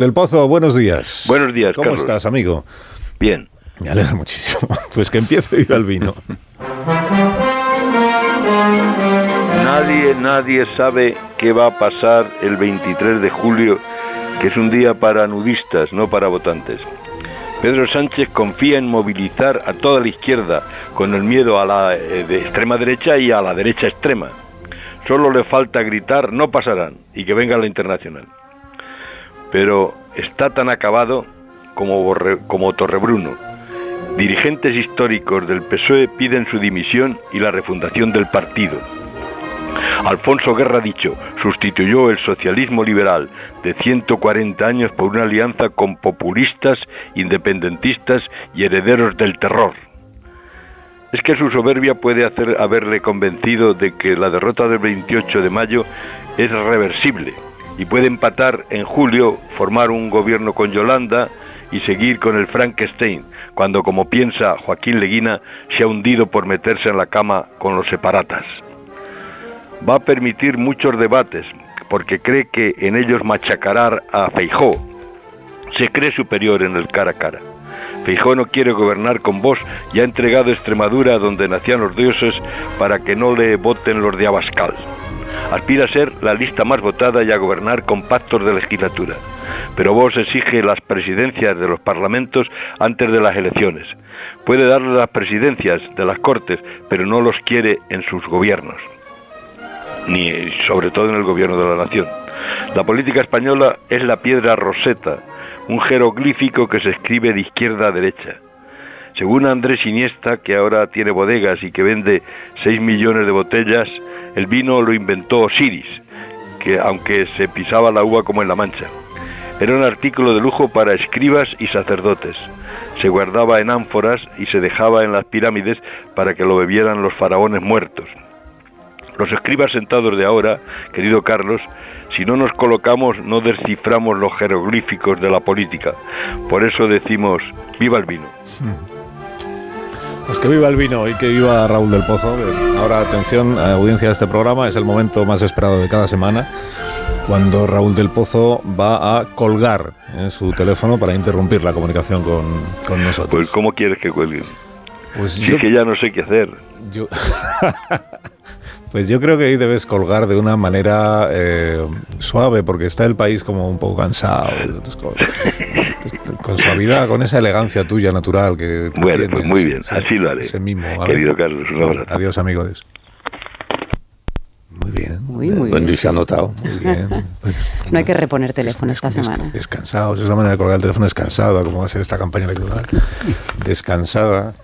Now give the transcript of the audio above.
Del Pozo, buenos días. Buenos días, ¿Cómo Carlos. estás, amigo? Bien. Me alegra muchísimo. Pues que empiece a ir al vino. Nadie, nadie sabe qué va a pasar el 23 de julio, que es un día para nudistas, no para votantes. Pedro Sánchez confía en movilizar a toda la izquierda con el miedo a la eh, de extrema derecha y a la derecha extrema. Solo le falta gritar no pasarán y que venga la internacional. Pero está tan acabado como, como Torrebruno. Dirigentes históricos del PSOE piden su dimisión y la refundación del partido. Alfonso Guerra dicho, sustituyó el socialismo liberal de 140 años por una alianza con populistas, independentistas y herederos del terror. Es que su soberbia puede hacer haberle convencido de que la derrota del 28 de mayo es reversible y puede empatar en julio, formar un gobierno con Yolanda y seguir con el Frankenstein, cuando, como piensa Joaquín Leguina, se ha hundido por meterse en la cama con los separatas va a permitir muchos debates porque cree que en ellos machacará a Feijó. Se cree superior en el cara a cara. Feijó no quiere gobernar con vos y ha entregado Extremadura donde nacían los dioses para que no le voten los de Abascal. Aspira a ser la lista más votada y a gobernar con pactos de legislatura. Pero vos exige las presidencias de los parlamentos antes de las elecciones. Puede darle las presidencias de las cortes, pero no los quiere en sus gobiernos ni sobre todo en el gobierno de la nación. La política española es la piedra roseta, un jeroglífico que se escribe de izquierda a derecha. Según Andrés Iniesta, que ahora tiene bodegas y que vende 6 millones de botellas, el vino lo inventó Osiris, que aunque se pisaba la uva como en la mancha. Era un artículo de lujo para escribas y sacerdotes. Se guardaba en ánforas y se dejaba en las pirámides para que lo bebieran los faraones muertos. Los escribas sentados de ahora, querido Carlos, si no nos colocamos no desciframos los jeroglíficos de la política. Por eso decimos, viva el vino. Pues que viva el vino y que viva Raúl del Pozo. Ahora, atención, a audiencia de este programa, es el momento más esperado de cada semana, cuando Raúl del Pozo va a colgar eh, su teléfono para interrumpir la comunicación con, con nosotros. Pues ¿cómo quieres que cuelguen? Pues Si yo, es que ya no sé qué hacer. yo- pues yo creo que ahí debes colgar de una manera eh, suave, porque está el país como un poco cansado. Con suavidad, con esa elegancia tuya natural que Bueno, tienes, pues muy bien, ese- así lo haré. Ese ¿vale? Querido Carlos, un abrazo. Adiós, amigos. Muy bien. Muy, muy bien. se ha notado. Muy bien. Pues, No hay que reponer teléfono esta semana. Descansados, es la manera de colgar el teléfono descansada, como va a ser esta campaña electoral. Descansada.